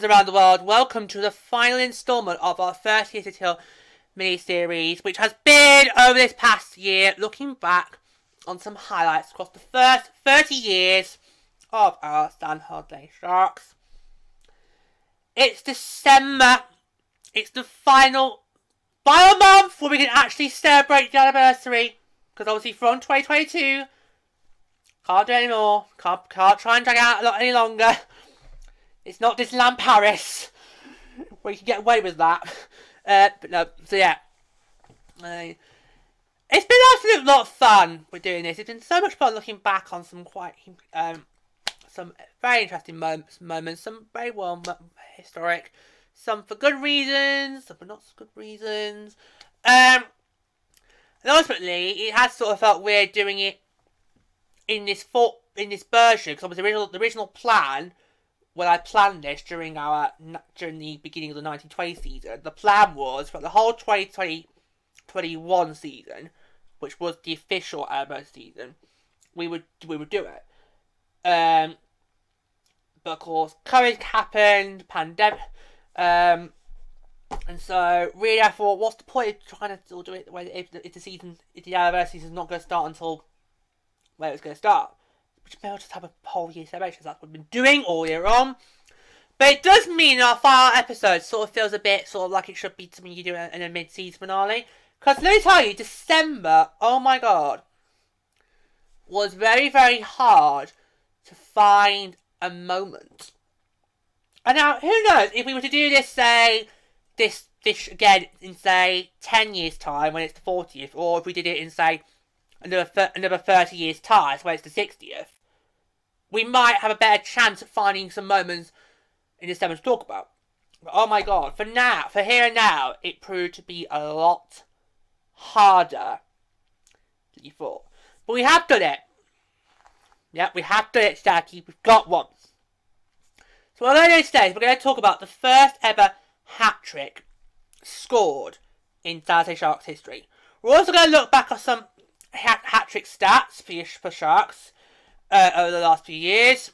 around the world, welcome to the final instalment of our 30th Until mini-series, which has been over this past year, looking back on some highlights across the first 30 years of our San Jose Sharks. It's December. It's the final, final month where we can actually celebrate the anniversary. Because obviously from 2022, can't do anymore. Can't, can't try and drag out a lot any longer. It's not Disneyland Paris. where you can get away with that. Uh, but no, so yeah. Uh, it's been absolute lot of fun with doing this. It's been so much fun looking back on some quite um, some very interesting moments, moments, some very well historic, some for good reasons, some for not so good reasons. Um, and ultimately, it has sort of felt weird doing it in this for, in this version because the original the original plan when I planned this during our during the beginning of the 1920 season, the plan was for the whole 2020 21 season, which was the official Alamo season, we would we would do it. Um, but of course, COVID happened, pandemic, um, and so really I thought, what's the point of trying to still do it when if, if the season, if the anniversary season is not going to start until where it's going to start? May just have a whole year celebration. That's what we've been doing all year on. But it does mean our final episode sort of feels a bit sort of like it should be something you do in a mid-season finale. Because let me tell you, December, oh my god, was very, very hard to find a moment. And now, who knows, if we were to do this, say, this, this again in, say, 10 years' time when it's the 40th, or if we did it in, say, another, another 30 years' time when it's the 60th, we might have a better chance at finding some moments in December to talk about. But oh my god, for now, for here and now, it proved to be a lot harder than you thought. But we have done it. Yeah, we have done it, Starkey. We've got one. So what do today is we're going to talk about the first ever hat trick scored in Jose Sharks history. We're also going to look back at some hat trick stats for, for Sharks uh, over the last few years.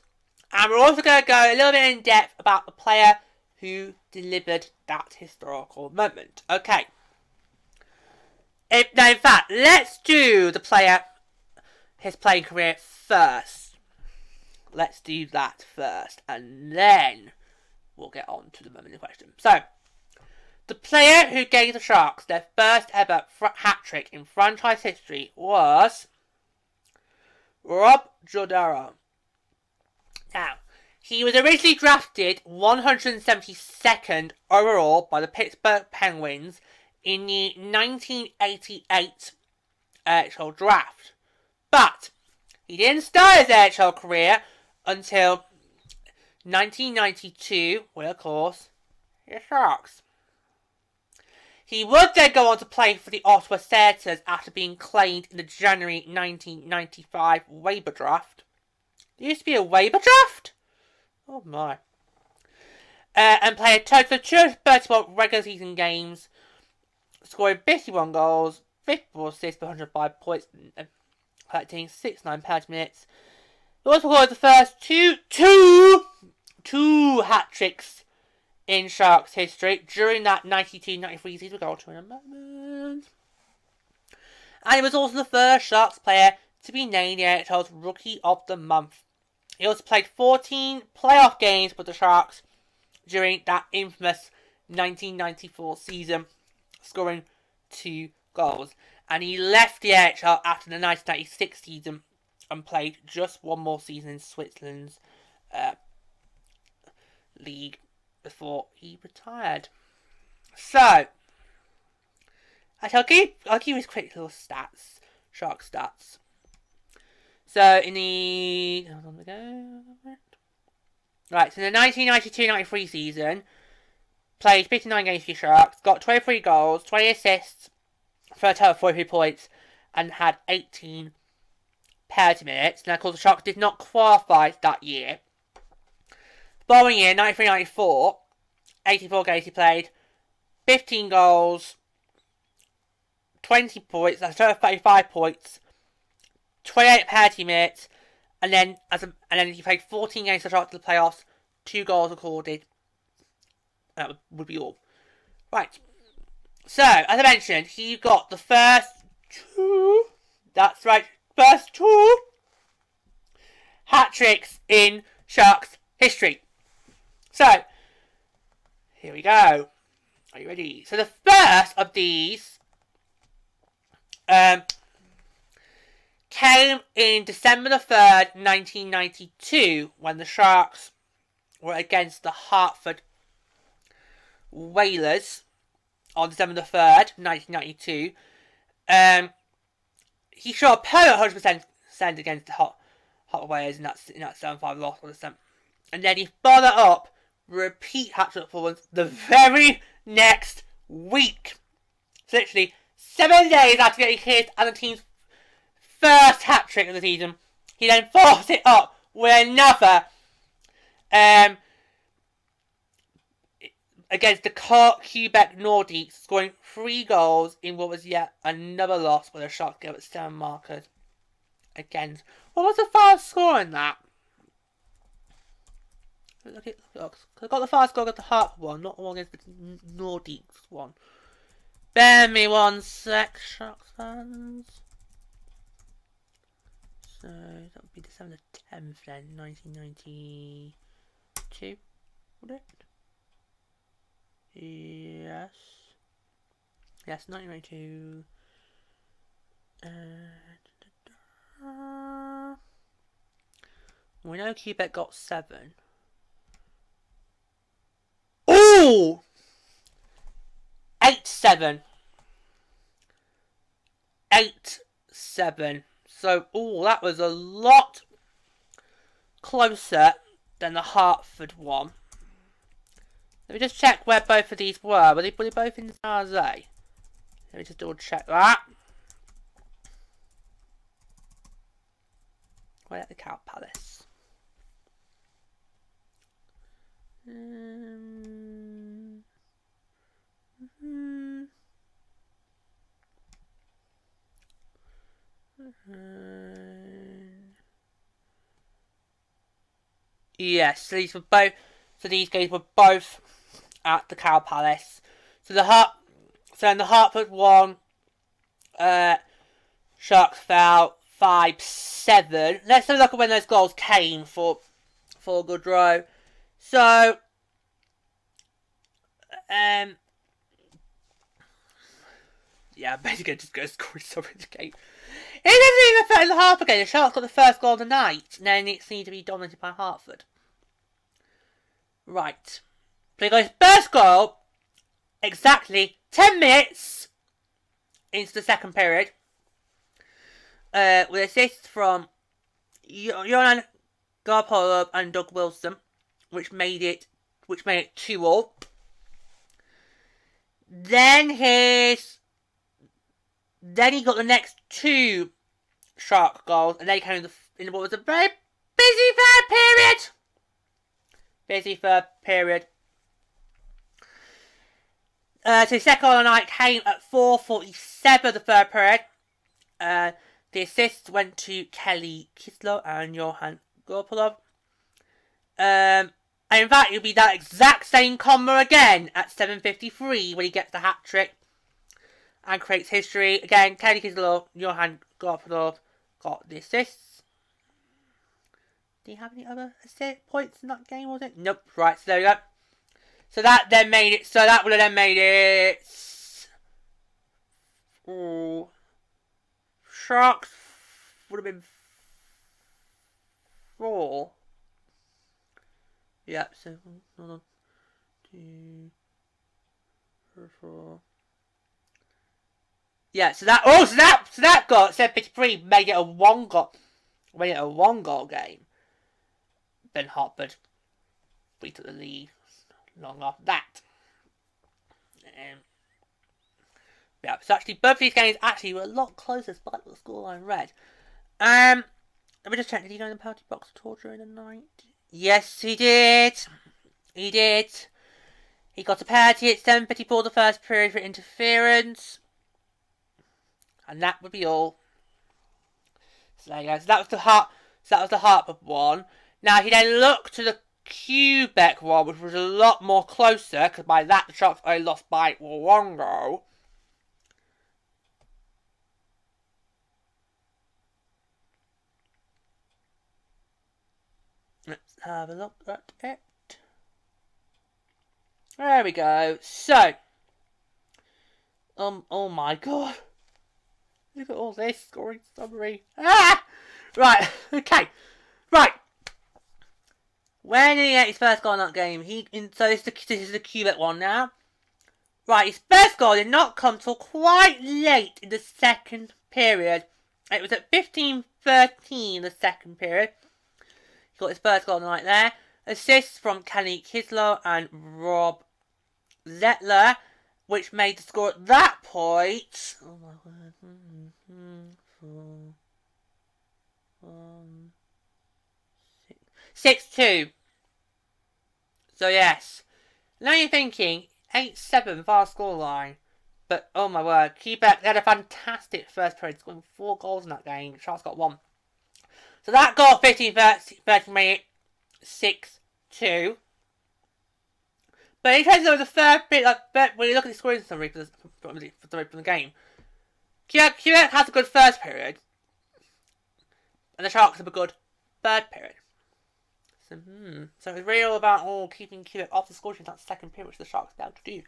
And we're also going to go a little bit in depth about the player who delivered that historical moment. Okay. If, now, in fact, let's do the player, his playing career first. Let's do that first, and then we'll get on to the moment in question. So, the player who gave the Sharks their first ever hat trick in franchise history was Rob Jordanaro. Now, he was originally drafted 172nd overall by the Pittsburgh Penguins in the 1988 NHL uh, draft. But he didn't start his NHL career until 1992, when, of course, the Sharks. He would then go on to play for the Ottawa Senators after being claimed in the January 1995 waiver draft. There used to be a waiver draft? Oh my. Uh, and play a total of 231 regular season games scoring 51 goals, 54 assists for 105 points, and collecting 69 penalty minutes. He also scored the first two, two, two hat tricks in Sharks history during that 92-93 season. We'll go to in a moment. And he was also the first Sharks player to be named the NHL's Rookie of the Month. He also played 14 playoff games with the Sharks during that infamous 1994 season scoring two goals. And he left the NHL after the 1996 season and played just one more season in Switzerland's uh, league before he retired. So, I'll give I'll give you his quick little stats, shark stats. So in the right, so in the 1992-93 season, Played 59 games for the Sharks, got 23 goals, 20 assists for a total of 43 points, and had 18 penalty minutes. Now, of course, the Sharks did not qualify that year. Following year, 93-94, 84 games he played, 15 goals, 20 points, that's of 35 points, 28 penalty minutes, and then as a, and then he played 14 games for the to the playoffs, two goals recorded, That would be all. Right. So, as I mentioned, he got the first two. That's right, first two hat tricks in Sharks history. So, here we go. Are you ready? So the first of these um, came in December the 3rd, 1992, when the Sharks were against the Hartford Whalers on December the 3rd, 1992. Um, he shot a per 100% send against the Hot, Hot Whalers in that, in that 7 5 loss. And then he followed up repeat hat trick performance the very next week. So literally seven days after getting his and the team's first hat trick of the season, he then follows it up with another um, against the Quebec Nordiques, scoring three goals in what was yet another loss where the Sharks gave it seven markers. Again, what was the fast score in that? Look at look, I got the fast goal got the Hartford one, not the one against the Nordiques one. Bear me one sec, Sharks fans. So that would be December tenth then, nineteen ninety two, would it? Yes. Yes, nineteen ninety two. Uh, we know Quebec got seven. Ooh! 8 7. 8 7. So, oh, that was a lot closer than the Hartford one. Let me just check where both of these were. Were they, were they both in San Jose? Let me just double check that. We're at the Cow Palace. Um. Yes, these were both. So these guys were both at the Cow Palace. So the Hart, so in the Hartford one, uh, Sharks fell five seven. Let's have a look at when those goals came for for Gaudreau. So, um, yeah, basically just go score so the game. Even the half again. The Sharks got the first goal of the night, and then it seemed to be dominated by Hartford. Right. Play goes first goal exactly 10 minutes into the second period. Uh, with assists from Johan Garpenlov and Doug Wilson which made it which made it two all. Then his then he got the next two shark goals, and they came in, the, in what was a very busy third period. Busy third period. Uh, so second of the night came at 4.47 the third period. Uh, the assists went to Kelly Kisio and Johan Garpenlov. Um, and in fact, it'll be that exact same combo again at 7.53 when he gets the hat trick and creates history. Again, Kenny Kisio, Johan Garpenlov got the assists. Do you have any other assist points in that game, was it? Nope. Right, so there we go. So that then made it, so that would have then made it... Ooh. Sharks would have been four. Yeah, so hold on. Two, three, four. Yeah, so that oh so that so that got seven fifty three made it a one goal made it a one goal game. Ben Hartford we took the lead long after that. Um, yeah, so actually both of these games actually were a lot closer despite the scoreline read. Um let me just check, did he go in the penalty box at all during the night? Yes, he did. He did. He got a penalty at 7.54 the first period for interference. And that would be all. So there you go. So that was the heart. So that was the Hartford one. Now he then looked to the Quebec one, which was a lot more closer, because by that the Sharks only lost by goal. Let's have a look at it. There we go. So, um, oh my god. Look at all this scoring summary. Ah! Right, okay. Right. When did he get his first goal in that game? He in, so this is, the, this is the Quebec one now. Right, his first goal did not come till quite late in the second period. It was at 15-13 the second period. He got his first goal right there. Assists from Kenny Kisio and Rob Zettler, which made the score at that point. Oh my word. Six two. So yes. Now you're thinking eight seven fast score line. But oh my word, Quebec had a fantastic first period, scoring four goals in that game. Charles got one. So that goal 15 30, 30 minute 6 2. But in terms of the third bit, like when you look at the scoring summary for the, for the, for the, game, Quebec has a good first period, and the Sharks have a good third period. So, hmm. So it's really all about oh, keeping Quebec off the score sheet that second period, which the Sharks are able to do.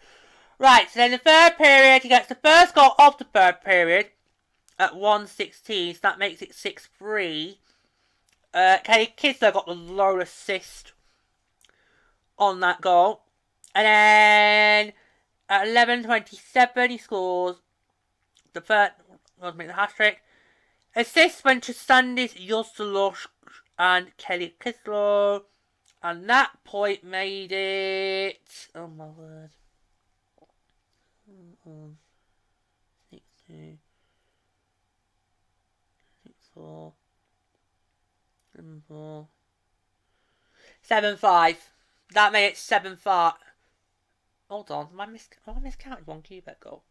Right, so then the third period, he gets the first goal of the third period at 116, so that makes it 6 3. Uh, Kenny got the low assist on that goal. And then at 11.27, he scores the third, well, make the hat trick. Assist went to Sandis Ozolinsh and Kelly Kisio. And that point made it. Oh my word. Six, two, six, four, seven, four, seven, five. That made it seven, five. Hold on, am I, mis- am I miscounted one Quebec goal?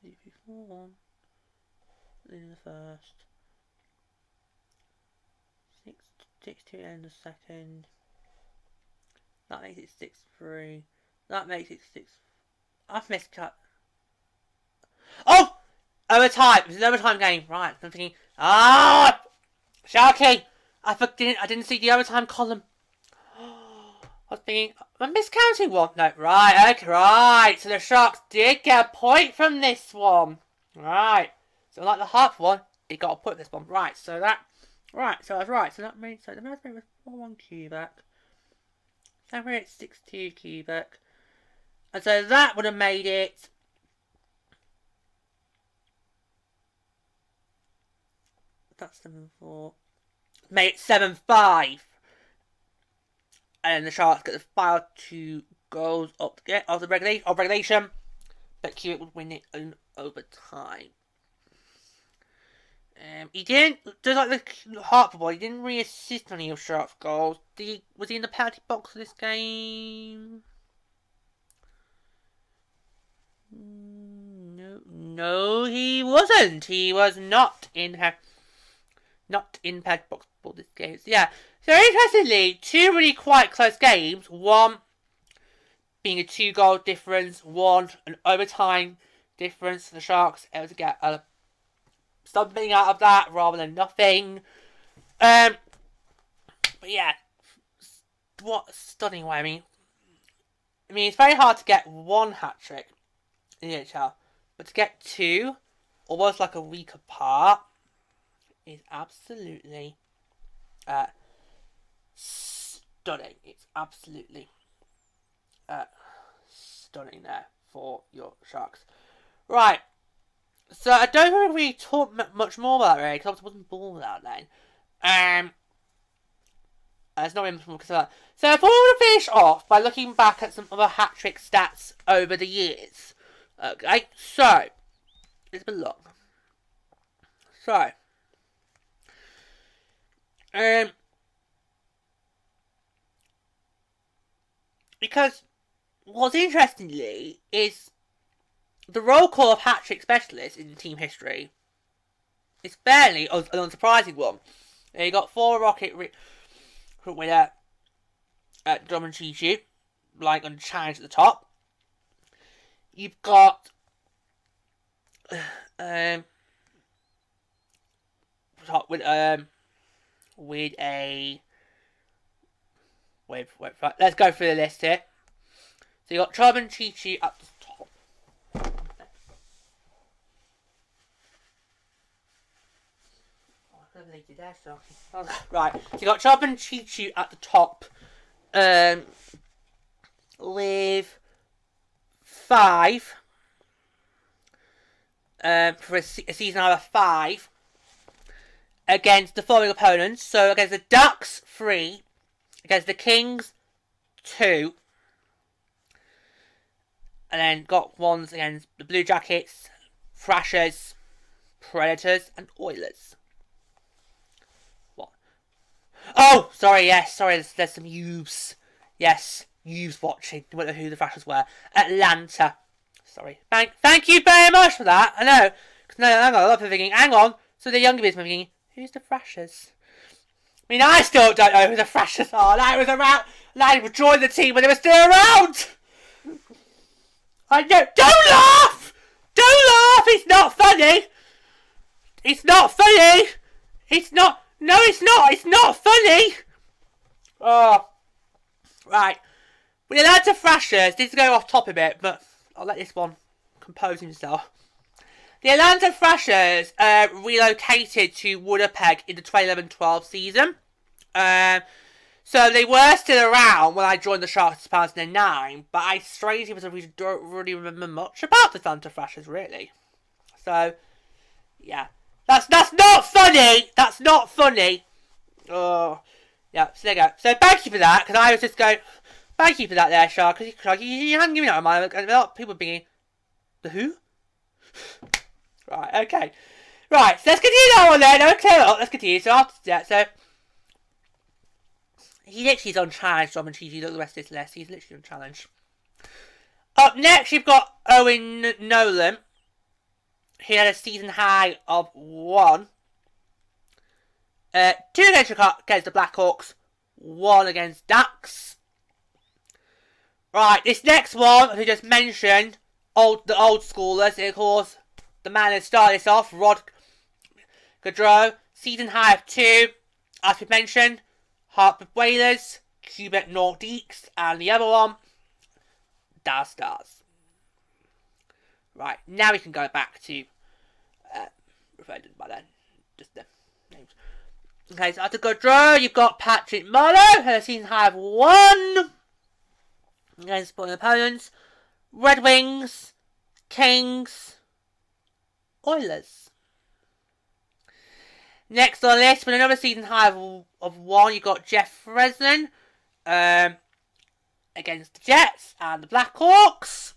Three, four, one. In the first. Six, six, two, in the second. That makes it six, three. That makes it six. I've miscut. Oh! Overtime! It's an overtime game. Right, I'm thinking, ah! Sharky! I didn't, I didn't see the overtime column. I was thinking, am I miscounting one? No, right, okay, right. So the Sharks did get a point from this one. Right. So like the half one, it got a point this one. Right, so that, right, so was right. So that means, so the first was 4-1 Quebec. Second rate 6-2 Quebec. And so that would have made it that's seven four. Made it seven five and the Sharks get the final two goals up to get of the regulation of regulation, but Hewitt would win it in overtime. Um, he didn't just like the Hartford boy. He didn't really assist any of Sharks' goals. Did he, was he in the penalty box for this game? No, no, he wasn't. He was not in her, not in penalty box for this game. So, yeah, so interestingly, two really quite close games. One being a two goal difference, one an overtime difference. The Sharks able to get something out of that rather than nothing. Um, but yeah, what stunning way. I mean, I mean it's very hard to get one hat trick in the NHL, but to get two, almost like a week apart, is absolutely uh, stunning. It's absolutely uh, stunning there for your Sharks. Right. So I don't think we talked much more about that really because I wasn't born without then. Um, there's not really much more to that. So I thought we would finish off by looking back at some other hat trick stats over the years. Okay, so it's been long. So, um, because what's interestingly is the roll call of hat trick specialists in team history is fairly an unsurprising one. You got four Rocket winner uh, drum and Cheechoo, like on challenge at the top. You've got um top with um with a wait wait right, let's go through the list here. So you got Chub and Chi Chi up the top. Right, so you got Chub and Chi Chi at the top. Um with five. Um, for a, se- a season out of five against the following opponents. So against the Ducks, three. Against the Kings, two. And then got ones against the Blue Jackets, Thrashers, Predators, and Oilers. What? Oh, sorry, yes, sorry, there's, there's some youths. Yes, youths watching. You won't know who the Thrashers were. Atlanta. Sorry. Thank, thank you very much for that. I know. 'Cause no, hang on, a lot of people thinking, hang on. So the younger people are thinking, who's the Thrashers? I mean, I still don't know who the Thrashers are. Like, was around. Like, would join the team when they were still around. I know. Don't laugh! Don't laugh! It's not funny! It's not funny! It's not. No, it's not! It's not funny! Oh. Right. With the Atlanta Thrashers, this is going off top a bit, but I'll let this one compose himself. The Atlanta Thrashers uh, relocated to Winnipeg in the 2011-12 season. Um, so they were still around when I joined the Sharks in 2009, but I strangely was really don't really remember much about the Atlanta Thrashers, really. So, yeah. That's that's not funny! That's not funny! Oh, yeah, so there you go. So thank you for that, because I was just going, thank you for that there, Shark, because you, you hadn't given that a and a lot of people being, the who? Right, okay. Right, so let's continue one then. Okay, well, let's continue. So after that, so he literally is on challenge, Dom and Cheesy. Look at the rest of this list. He's literally on challenge. Up next, you've got Owen Nolan. He had a season high of one. Uh, two against, against the Blackhawks, one against Ducks. Right, this next one, as just mentioned, old the old schoolers, of course, the man that started this off, Rod Gaudreau, season high of two, as we mentioned, Hartford Whalers, Quebec Nordiques, and the other one, Dallas Stars. Right, now we can go back to, uh, referred by then, just the names. Okay, so after Gaudreau, you've got Patrick had a season high of one against supporting opponents, Red Wings, Kings, Oilers. Next on the list, with another season high of, of one, you got Jeff Friesen um, against the Jets and the Blackhawks.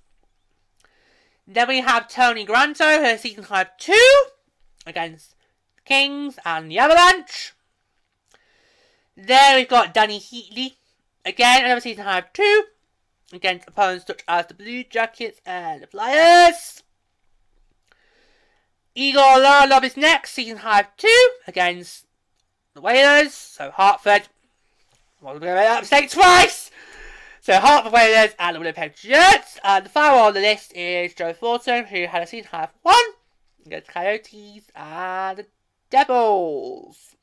Then we have Tony Granato, her season high of two against the Kings and the Avalanche. Then we've got Dany Heatley, again another season high of two against opponents such as the Blue Jackets and the Flyers. Igor Larionov is next, season high two against the Whalers. So Hartford. We're going to make twice. So Hartford Whalers and the Winnipeg Jets. And the final on the list is Joe Thornton, who had a season high one against Coyotes and the Devils.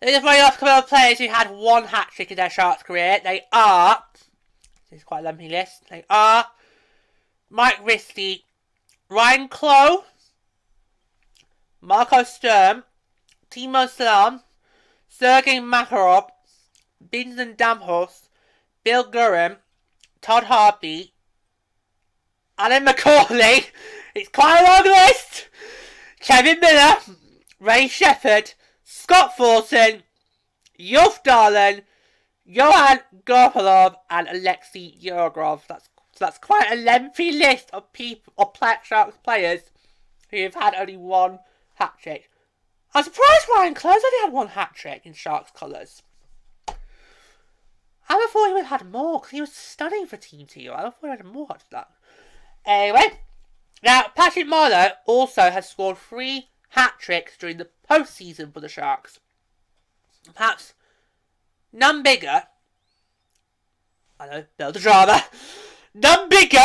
There's very off couple of players who had one hat trick in their Sharks career. They are, this is quite a lumpy list, they are Mike Ricci, Ryan Clowe, Marco Sturm, Teemu Selanne, Sergei Makarov, Vincent Damphousse, Bill Guerin, Todd Harvey, Alyn McCauley, it's quite a long list, Kevin Miller, Ray Sheppard, Scott Thornton, Ulf Dahlen, Johan Garpenlov, and Alexei Yegorov. That's so that's quite a lengthy list of people of Black Sharks players who have had only one hat trick. I'm surprised Ryan Close only had one hat trick in Sharks colours. I thought he would have had more because he was stunning for Team TU. I thought he had more after that. Anyway, now Patrick Marleau also has scored three hat tricks during the postseason for the Sharks. Perhaps none bigger. I know, build the drama. None bigger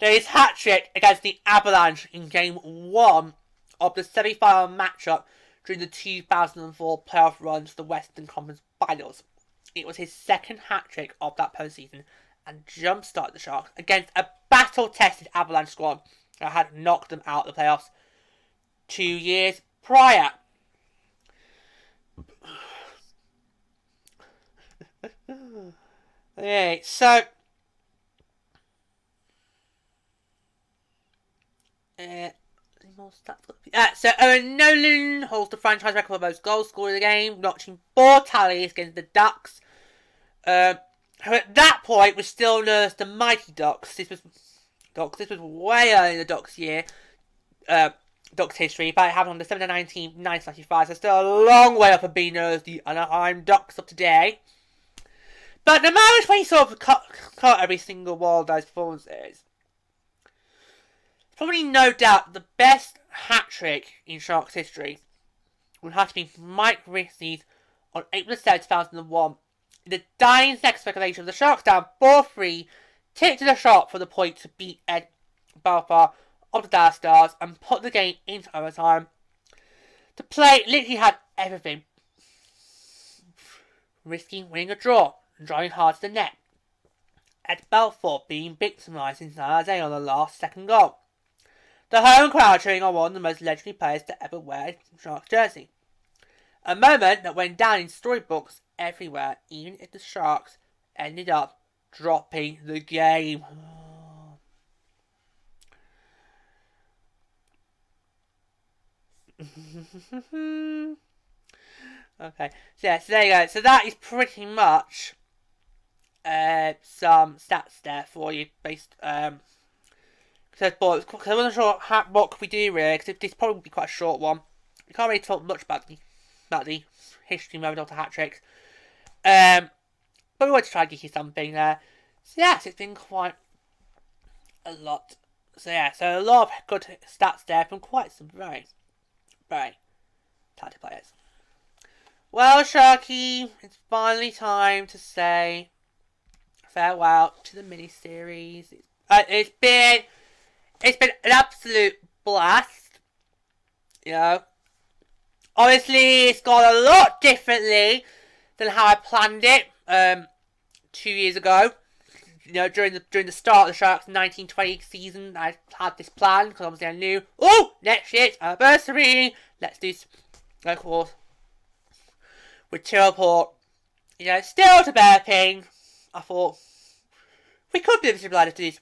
than his hat trick against the Avalanche in Game One of the semi-final matchup during the 2004 playoff run to the Western Conference Finals. It was his second hat trick of that postseason and jumpstarted the Sharks against a battle-tested Avalanche squad that had knocked them out of the playoffs two years prior. okay, so uh, uh, so Owen Nolan holds the franchise record for most goals scored in the game, notching four tallies against the Ducks. Um, who at that point was still known as the Mighty Ducks. This was Ducks. This was way early in the Ducks year, uh, Ducks history. But it happened on December 19, 1995. So still a long way up of being known as the Anaheim Ducks of today. But no matter which way you sort of cut, cut every single one of those performances, probably no doubt the best hat trick in Sharks history would have to be Mike Ricci's on April 7, 2001. In the dying sex speculation, the Sharks down 4 3, tipped to the shot for the point to beat Ed Belfour of the Dallas Stars and put the game into overtime. The play literally had everything. Risking winning a draw and driving hard to the net. Ed Belfour being victimised in San Jose on the last second goal. The home crowd cheering on one of the most legendary players to ever wear a Sharks jersey. A moment that went down in storybooks everywhere, even if the Sharks ended up dropping the game. okay, so yeah, so there you go. So that is pretty much uh, some stats there for you, based um, says because I wasn't sure how, what could we do really, because this probably would be quite a short one. We can't really talk much about the about the history of Doctor hat tricks. Um, but we want to try and give you something there. So yes, it's been quite a lot. So yeah, so a lot of good stats there from quite some very, very talented players. Well, Sharky, it's finally time to say farewell to the mini series. Uh, it's been it's been an absolute blast. You know, obviously it's gone a lot differently than how I planned it um, two years ago. You know, during the during the start of the Sharks 1920 season, I had this plan because obviously I knew, oh, next year's anniversary, let's do, of course, with Teleport. You know, still developing. I thought we could be able to do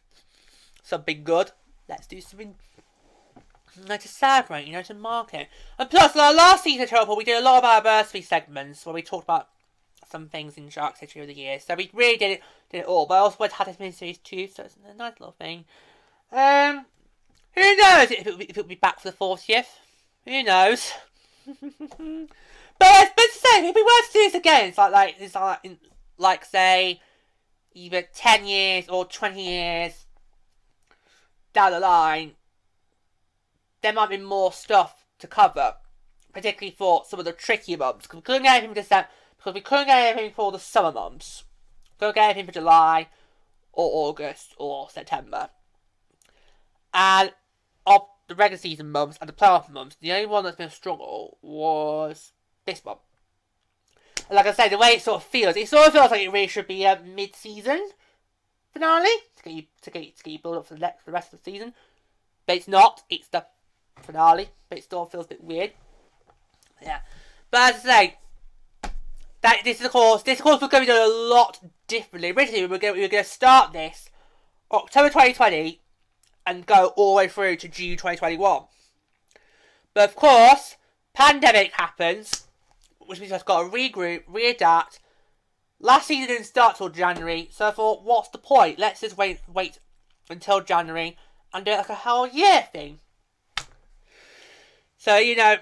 something good. Let's do something you know, to celebrate, you know, to mark it. And plus, our last season of Teleport, we did a lot of our anniversary segments where we talked about some things in Shark's history of the year. So we really did it, did it all. But I also wanted to this mini series too, so it's a nice little thing. Um, who knows if it will be, if it will be back for the 40th? Who knows? but but to say, if we were to do this again, it's like like it's like in, like say either ten years or twenty years down the line, there might be more stuff to cover, particularly for some of the tricky months. Because we couldn't get anything for December, because we couldn't get anything for the summer months. Couldn't get anything for July, or August, or September. And of the regular season months and the playoff months, the only one that's been a struggle was this one. And like I say, the way it sort of feels, it sort of feels like it really should be a mid-season finale to get you to get to get you build up for the next for the rest of the season. But it's not. It's the finale. But it still feels a bit weird. Yeah. But as I say, that this is of course this course we're going to do a lot differently. Originally we were going we were going to start this October 2020 and go all the way through to June 2021. But of course, pandemic happens, which means I've got to regroup, readapt. Last season didn't start till January, so I thought, what's the point? Let's just wait wait until January and do it like a whole year thing. So, you know,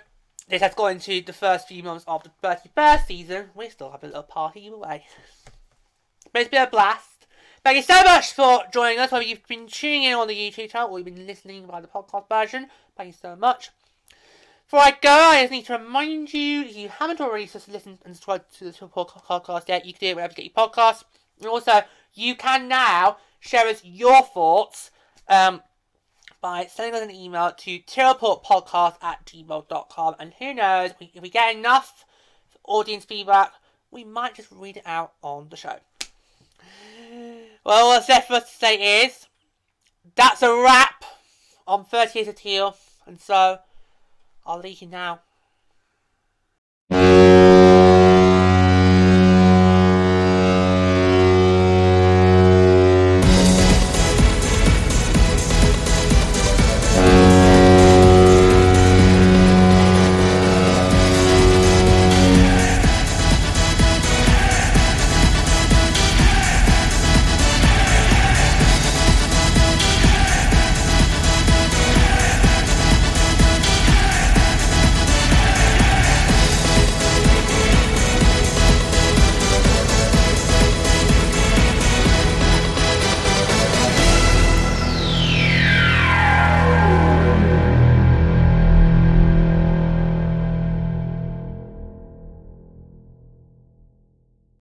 this has gone into the first few months of the 31st season. We still have a little party away. But it's been a blast. Thank you so much for joining us, whether you've been tuning in on the YouTube channel or you've been listening by the podcast version. Thank you so much. Before I go, I just need to remind you, if you haven't already just listened and subscribed to the podcast yet, you can do it wherever you get your podcasts. And also, you can now share us your thoughts um, by sending us an email to tierreportpodcast at gmail.com. And who knows, if we get enough audience feedback, we might just read it out on the show. Well, what's left for us to say is that's a wrap on 30 Years of Teal. And so I'll leave you now.